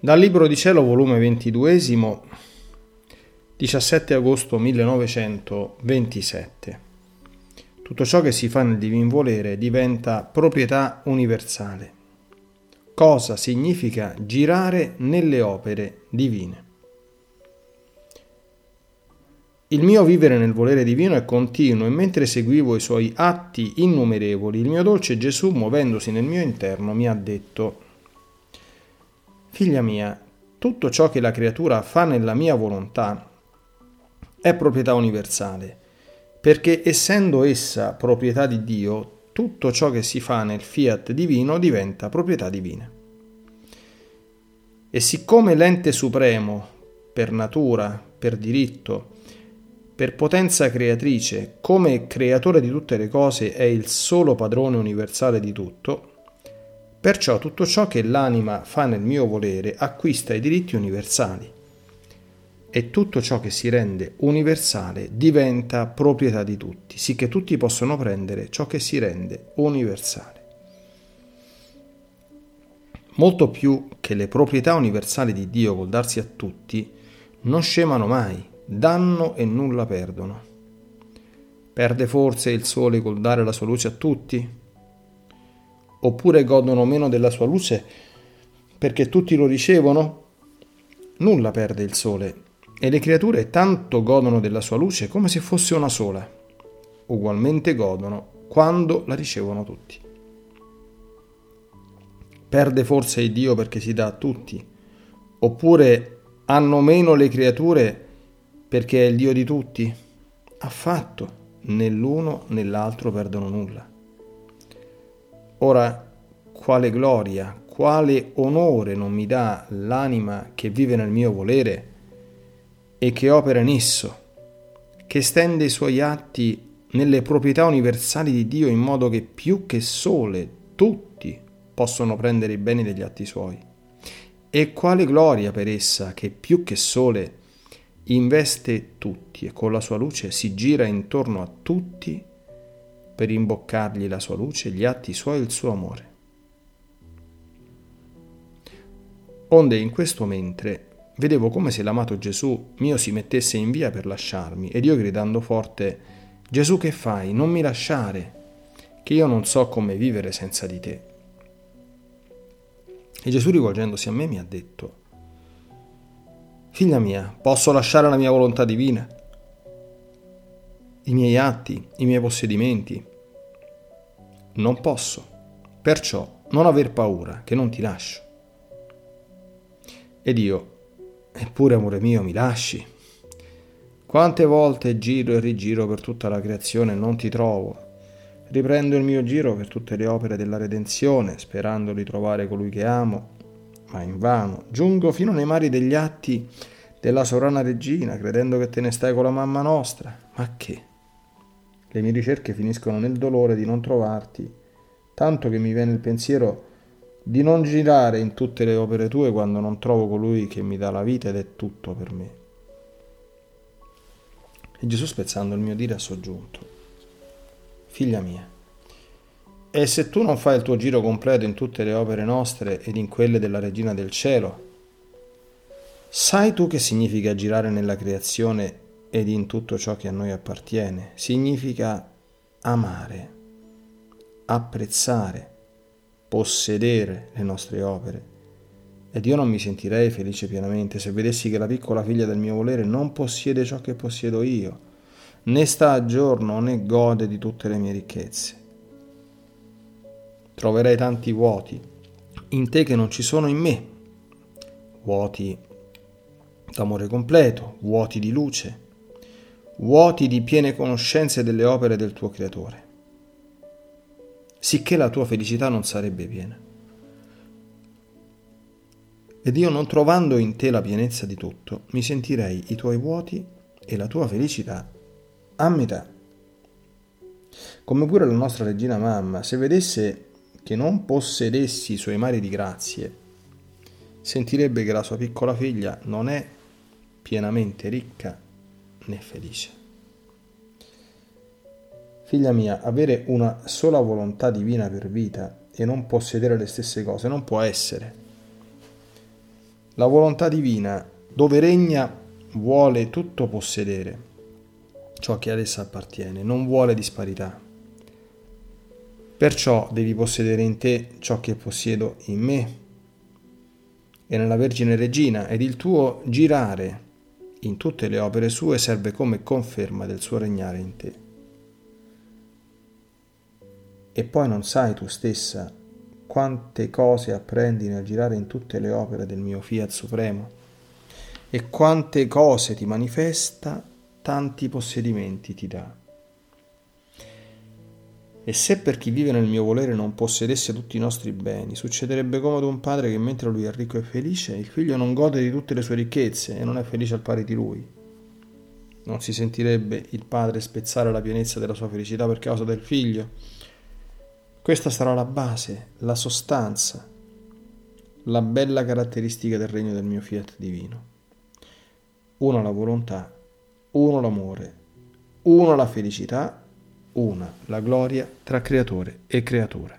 Dal Libro di Cielo, volume 22, 17 agosto 1927. Tutto ciò che si fa nel divin volere diventa proprietà universale. Cosa significa girare nelle opere divine? Il mio vivere nel volere divino è continuo e mentre seguivo i suoi atti innumerevoli, il mio dolce Gesù, muovendosi nel mio interno, mi ha detto Figlia mia, tutto ciò che la creatura fa nella mia volontà è proprietà universale, perché essendo essa proprietà di Dio, tutto ciò che si fa nel fiat divino diventa proprietà divina. E siccome l'ente supremo, per natura, per diritto, per potenza creatrice, come creatore di tutte le cose, è il solo padrone universale di tutto, Perciò tutto ciò che l'anima fa nel mio volere acquista i diritti universali e tutto ciò che si rende universale diventa proprietà di tutti, sicché tutti possono prendere ciò che si rende universale. Molto più che le proprietà universali di Dio col darsi a tutti, non scemano mai, danno e nulla perdono. Perde forse il sole col dare la sua luce a tutti? Oppure godono meno della sua luce perché tutti lo ricevono? Nulla perde il sole e le creature tanto godono della sua luce come se fosse una sola. Ugualmente godono quando la ricevono tutti. Perde forse il Dio perché si dà a tutti? Oppure hanno meno le creature perché è il Dio di tutti? Affatto, né l'uno né l'altro perdono nulla. Ora, quale gloria, quale onore non mi dà l'anima che vive nel mio volere e che opera in esso, che stende i suoi atti nelle proprietà universali di Dio in modo che più che sole tutti possono prendere i beni degli atti suoi. E quale gloria per essa che più che sole investe tutti e con la sua luce si gira intorno a tutti per imboccargli la sua luce, gli atti suoi e il suo amore. Onde in questo mentre vedevo come se l'amato Gesù mio si mettesse in via per lasciarmi ed io gridando forte Gesù che fai? Non mi lasciare, che io non so come vivere senza di te. E Gesù rivolgendosi a me mi ha detto Figlia mia, posso lasciare la mia volontà divina? I miei atti, i miei possedimenti. Non posso, perciò non aver paura che non ti lascio. Ed io, eppure amore mio, mi lasci. Quante volte giro e rigiro per tutta la creazione e non ti trovo. Riprendo il mio giro per tutte le opere della redenzione, sperando di trovare colui che amo, ma invano. Giungo fino nei mari degli atti della sovrana regina, credendo che te ne stai con la mamma nostra. Ma che? Le mie ricerche finiscono nel dolore di non trovarti, tanto che mi viene il pensiero di non girare in tutte le opere tue quando non trovo colui che mi dà la vita ed è tutto per me. E Gesù spezzando il mio dire ha soggiunto, figlia mia, e se tu non fai il tuo giro completo in tutte le opere nostre ed in quelle della Regina del Cielo, sai tu che significa girare nella creazione ed in tutto ciò che a noi appartiene. Significa amare, apprezzare, possedere le nostre opere. Ed io non mi sentirei felice pienamente se vedessi che la piccola figlia del mio volere non possiede ciò che possiedo io, né sta a giorno né gode di tutte le mie ricchezze. Troverei tanti vuoti in te che non ci sono in me, vuoti d'amore completo, vuoti di luce, vuoti di piene conoscenze delle opere del tuo Creatore, sicché la tua felicità non sarebbe piena. Ed io non trovando in te la pienezza di tutto, mi sentirei i tuoi vuoti e la tua felicità a metà. Come pure la nostra regina mamma, se vedesse che non possedessi i suoi mari di grazie, sentirebbe che la sua piccola figlia non è pienamente ricca né felice. Figlia mia, avere una sola volontà divina per vita e non possedere le stesse cose non può essere. La volontà divina, dove regna, vuole tutto possedere, ciò che ad essa appartiene, non vuole disparità. Perciò devi possedere in te ciò che possiedo in me e nella Vergine Regina ed il tuo girare in tutte le opere sue serve come conferma del suo regnare in te. E poi non sai tu stessa quante cose apprendi nel girare in tutte le opere del mio Fiat Supremo e quante cose ti manifesta, tanti possedimenti ti dà. E se per chi vive nel mio volere non possedesse tutti i nostri beni, succederebbe come ad un padre che mentre lui è ricco e felice, il figlio non gode di tutte le sue ricchezze e non è felice al pari di lui. Non si sentirebbe il padre spezzare la pienezza della sua felicità per causa del figlio, questa sarà la base, la sostanza, la bella caratteristica del regno del mio fiat divino. Uno la volontà, uno l'amore, uno la felicità, una la gloria tra creatore e creatura.